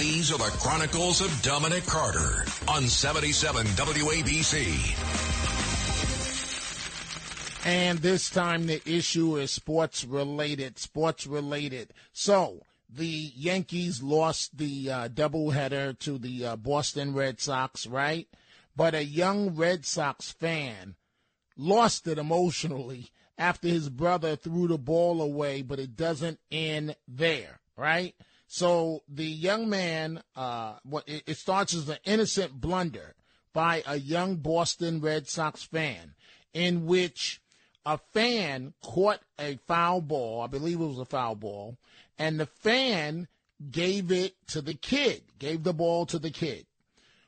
These are the Chronicles of Dominic Carter on 77 WABC. And this time the issue is sports related. Sports related. So the Yankees lost the uh, doubleheader to the uh, Boston Red Sox, right? But a young Red Sox fan lost it emotionally after his brother threw the ball away, but it doesn't end there, right? So the young man, uh, it, it starts as an innocent blunder by a young Boston Red Sox fan, in which a fan caught a foul ball. I believe it was a foul ball, and the fan gave it to the kid, gave the ball to the kid.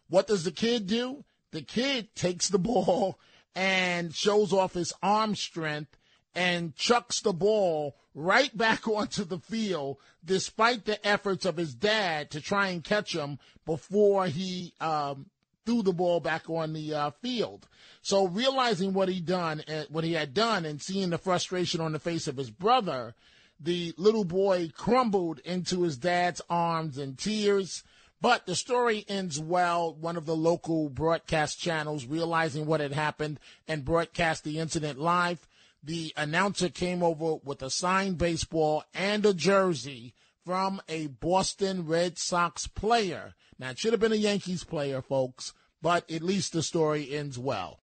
What does the kid do? The kid takes the ball and shows off his arm strength and chucks the ball right back onto the field despite the efforts of his dad to try and catch him before he um, threw the ball back on the uh, field. So realizing what he done, uh, what he had done, and seeing the frustration on the face of his brother, the little boy crumbled into his dad's arms in tears. But the story ends well. One of the local broadcast channels realizing what had happened and broadcast the incident live the announcer came over with a signed baseball and a jersey from a Boston Red Sox player. Now, it should have been a Yankees player, folks, but at least the story ends well.